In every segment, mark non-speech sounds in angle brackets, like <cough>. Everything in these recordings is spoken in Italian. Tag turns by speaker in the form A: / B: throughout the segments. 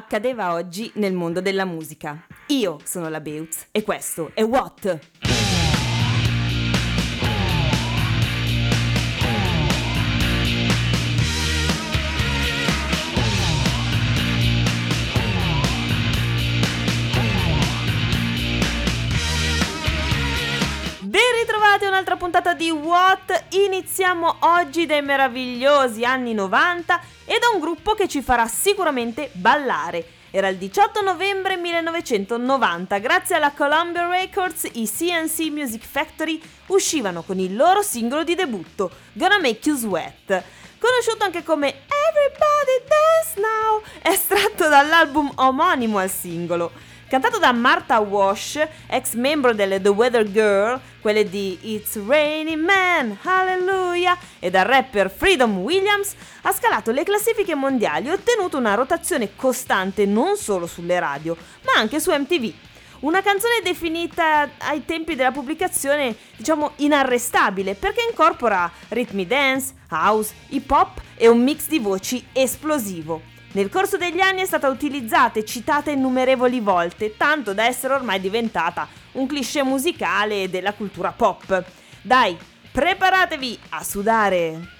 A: accadeva oggi nel mondo della musica. Io sono la Beutz e questo è What? Un'altra puntata di What? Iniziamo oggi dai meravigliosi anni 90 e da un gruppo che ci farà sicuramente ballare. Era il 18 novembre 1990, grazie alla Columbia Records, i CNC Music Factory uscivano con il loro singolo di debutto, Gonna Make You Sweat, conosciuto anche come Everybody Dance Now, <laughs> estratto dall'album omonimo al singolo. Cantato da Martha Wash, ex membro delle The Weather Girl, quelle di It's Raining Man, Hallelujah, e dal rapper Freedom Williams, ha scalato le classifiche mondiali e ottenuto una rotazione costante non solo sulle radio, ma anche su MTV. Una canzone definita ai tempi della pubblicazione, diciamo, inarrestabile perché incorpora ritmi dance, house, hip hop e un mix di voci esplosivo. Nel corso degli anni è stata utilizzata e citata innumerevoli volte, tanto da essere ormai diventata un cliché musicale della cultura pop. Dai, preparatevi a sudare!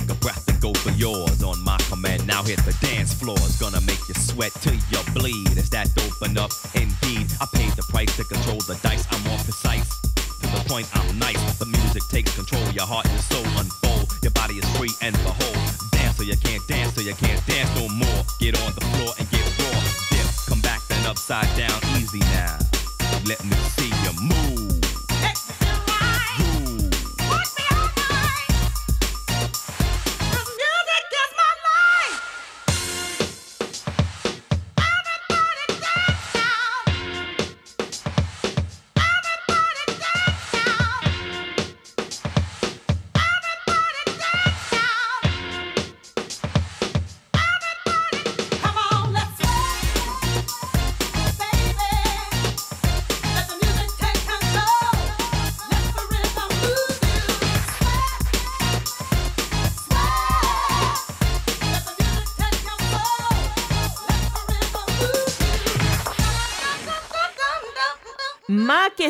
B: take a breath and go for yours on my command. Now hit the dance floor. It's gonna make you sweat till you bleed. Is that dope enough? Indeed, I paid the price to control the dice. I'm more precise. To the point, I'm nice. The music takes control. Your heart and soul unfold. Your body is free and behold. Dance so you can't dance, so you can't dance no more. Get on the floor and get raw. Dip, come back then upside down. Easy now. Let me see you move.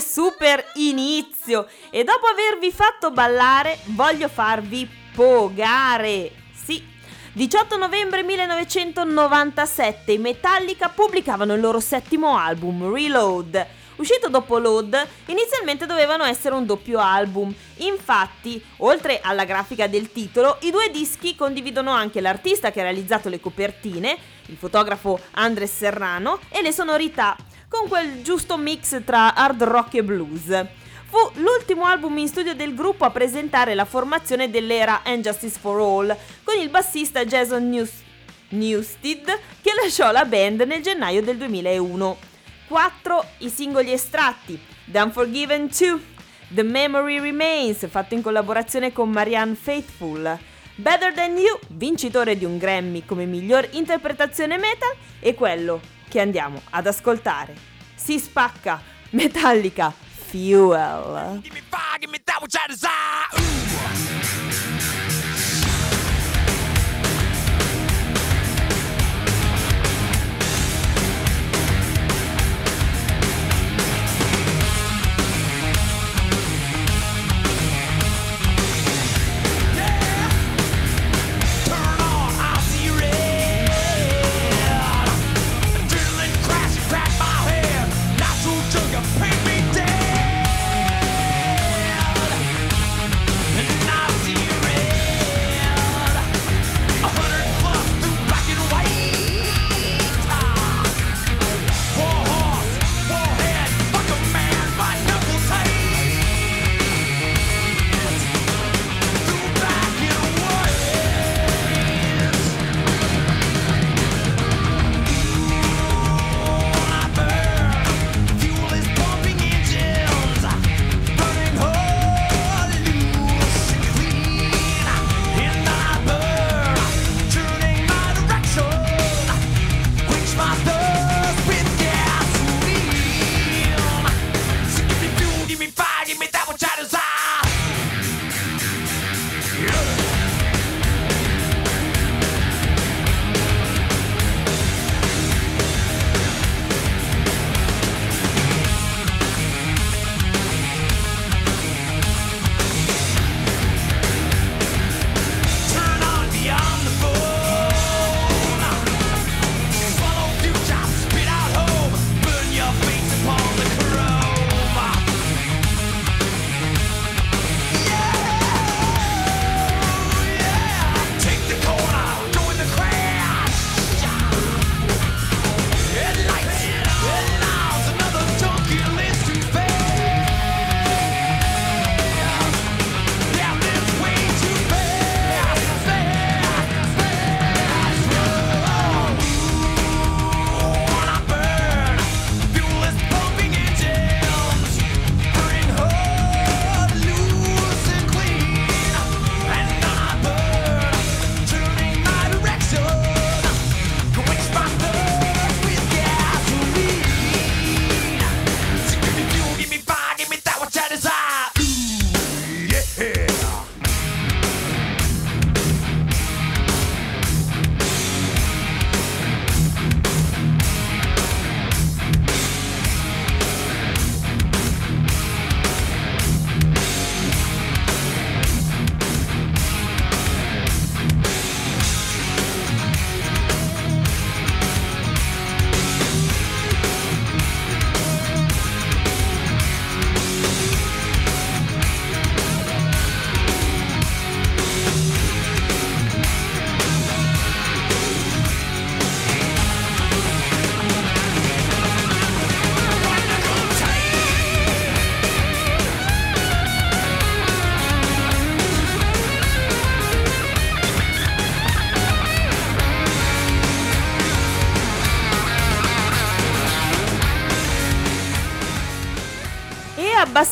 A: Super inizio! E dopo avervi fatto ballare, voglio farvi pogare! Sì, 18 novembre 1997 i Metallica pubblicavano il loro settimo album, Reload. Uscito dopo Load, inizialmente dovevano essere un doppio album. Infatti, oltre alla grafica del titolo, i due dischi condividono anche l'artista che ha realizzato le copertine, il fotografo Andres Serrano, e le sonorità con quel giusto mix tra hard rock e blues. Fu l'ultimo album in studio del gruppo a presentare la formazione dell'era And Justice for All, con il bassista Jason News- Newsted che lasciò la band nel gennaio del 2001. 4 i singoli estratti: The Unforgiven 2, The Memory Remains, fatto in collaborazione con Marianne Faithful, Better Than You, vincitore di un Grammy come miglior interpretazione metal, e quello che andiamo ad ascoltare. Si spacca Metallica Fuel.
C: Give me fire, give me that which I desire.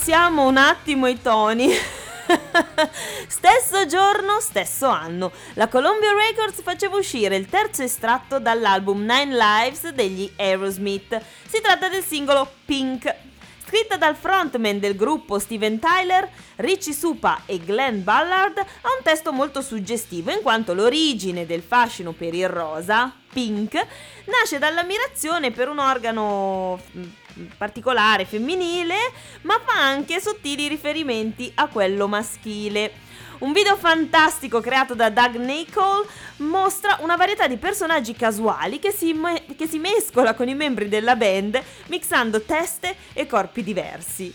A: Abbassiamo un attimo i toni. <laughs> stesso giorno, stesso anno, la Columbia Records faceva uscire il terzo estratto dall'album Nine Lives degli Aerosmith. Si tratta del singolo Pink. Scritta dal frontman del gruppo Steven Tyler, Richie Supa e Glenn Ballard, ha un testo molto suggestivo in quanto l'origine del fascino per il rosa, Pink, nasce dall'ammirazione per un organo mm, particolare femminile, ma fa anche sottili riferimenti a quello maschile. Un video fantastico creato da Doug Nicole mostra una varietà di personaggi casuali che si, me- che si mescola con i membri della band mixando teste e corpi diversi.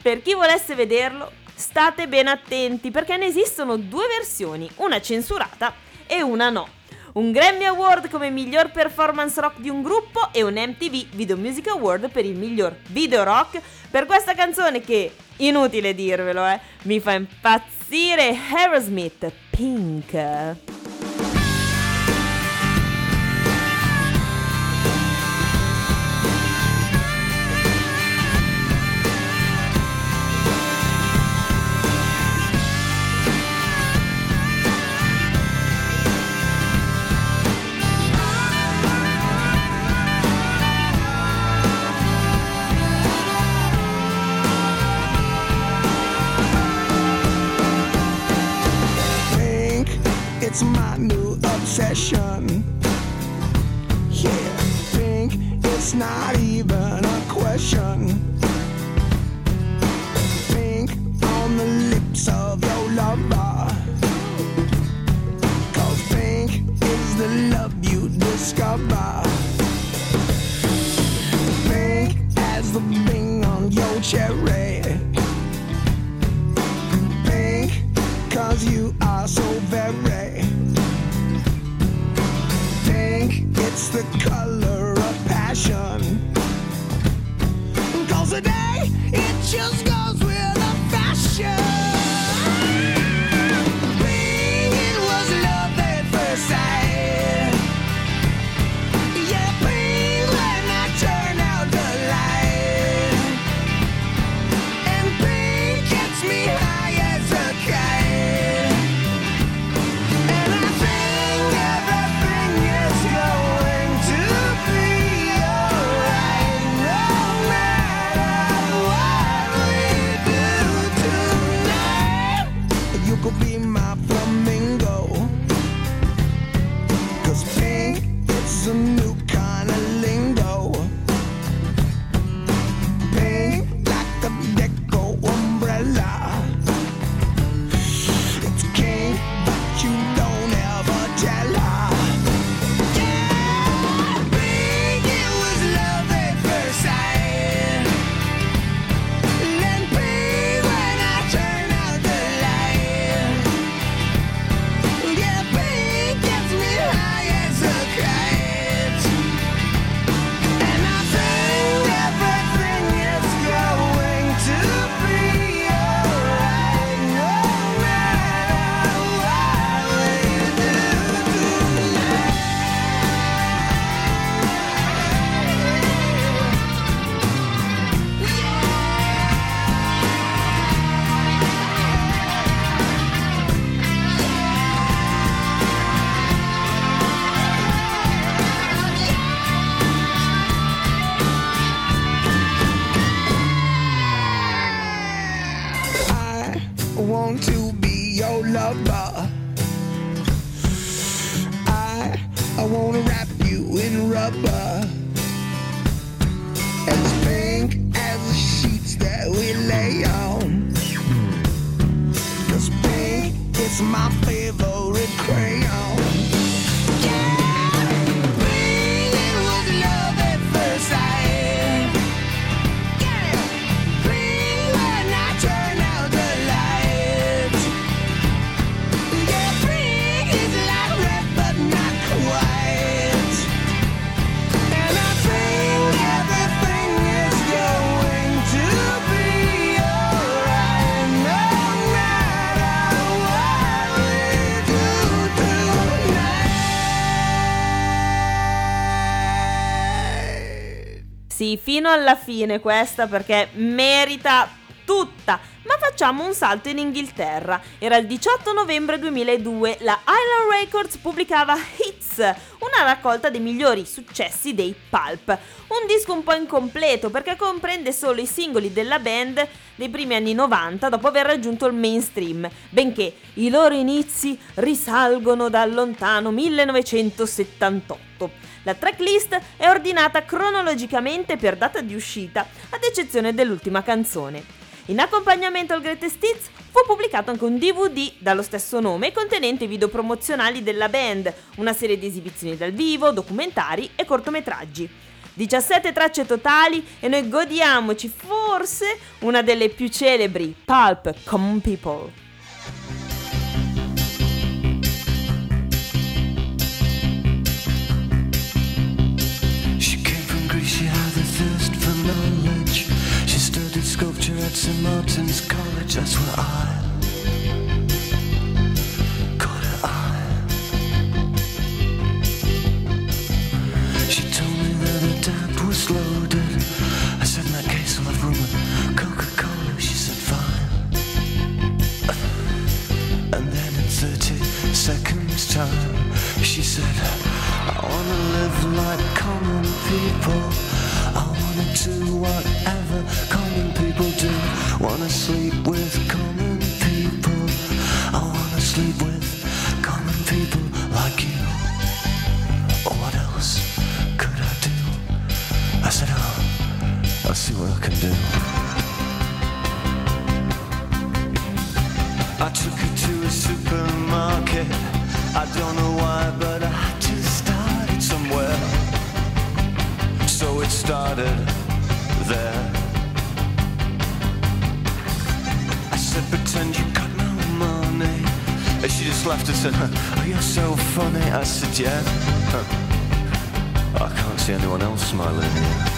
A: Per chi volesse vederlo, state ben attenti perché ne esistono due versioni, una censurata e una no. Un Grammy Award come miglior performance rock di un gruppo e un MTV Video Music Award per il miglior video rock per questa canzone che, inutile dirvelo, eh, mi fa impazzire Aerosmith Pink.
D: It's my new obsession. Yeah, pink, it's not even a question. Pink on the lips of your lover. Cause pink is the love you discover. Pink as the bing on your cherry. The color of passion. Cause today it just goes
A: fino alla fine questa perché merita tutta. Ma facciamo un salto in Inghilterra. Era il 18 novembre 2002, la Island Records pubblicava Hits, un una raccolta dei migliori successi dei Pulp. Un disco un po' incompleto perché comprende solo i singoli della band dei primi anni 90 dopo aver raggiunto il mainstream, benché i loro inizi risalgono dal lontano 1978. La tracklist è ordinata cronologicamente per data di uscita, ad eccezione dell'ultima canzone. In accompagnamento al Greatest Hits fu pubblicato anche un DVD dallo stesso nome contenente video promozionali della band, una serie di esibizioni dal vivo, documentari e cortometraggi. 17 tracce totali e noi godiamoci forse una delle più celebri, Pulp Common People.
E: St. Martin's College, that's where I caught her eye. She told me that her dad was loaded. I said, in that case, I'll have rum and Coca-Cola. She said, fine. And then in 30 seconds time, she said, I wanna live like common people. I wanna do whatever. Wanna sleep with common people. I wanna sleep with common people like you. What else could I do? I said, oh, I'll see what I can do. I took her to a supermarket. I don't know why, but I had to start it somewhere. So it started there. Pretend you got no money. And she just laughed and said, Oh, you're so funny. I said, Yeah. I can't see anyone else smiling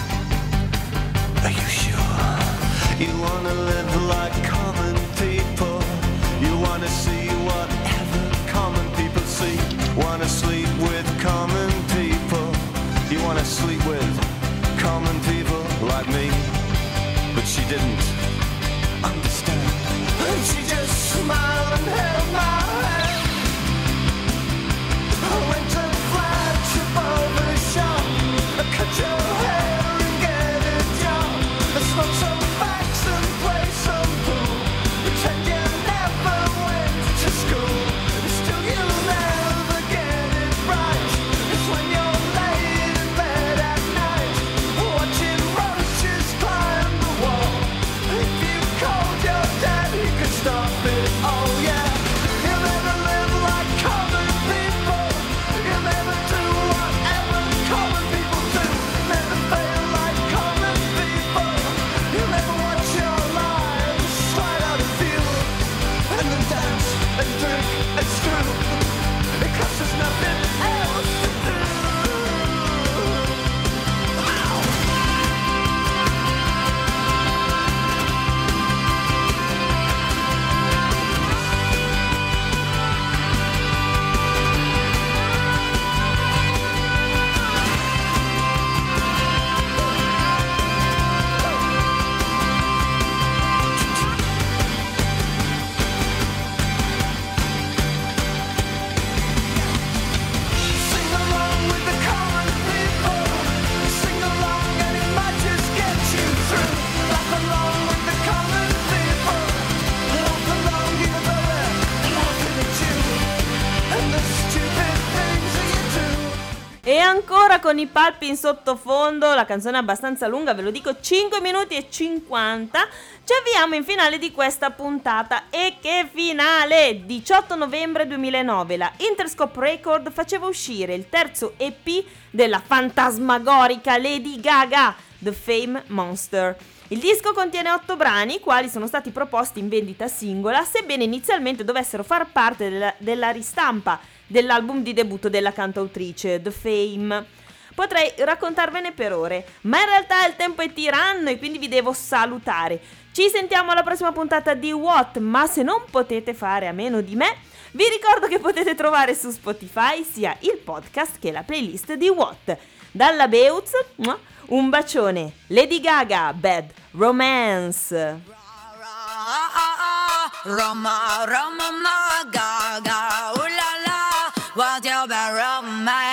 A: con i palpi in sottofondo, la canzone è abbastanza lunga, ve lo dico, 5 minuti e 50. Ci avviamo in finale di questa puntata. E che finale! 18 novembre 2009 la Interscope Record faceva uscire il terzo EP della fantasmagorica Lady Gaga, The Fame Monster. Il disco contiene 8 brani, i quali sono stati proposti in vendita singola, sebbene inizialmente dovessero far parte della, della ristampa dell'album di debutto della cantautrice, The Fame. Potrei raccontarvene per ore, ma in realtà il tempo è tiranno e quindi vi devo salutare. Ci sentiamo alla prossima puntata di What, ma se non potete fare a meno di me, vi ricordo che potete trovare su Spotify sia il podcast che la playlist di What. Dalla Beutz, un bacione. Lady Gaga, Bad Romance.
D: Roma, Roma, Gaga, ooh la la, what's your bad romance?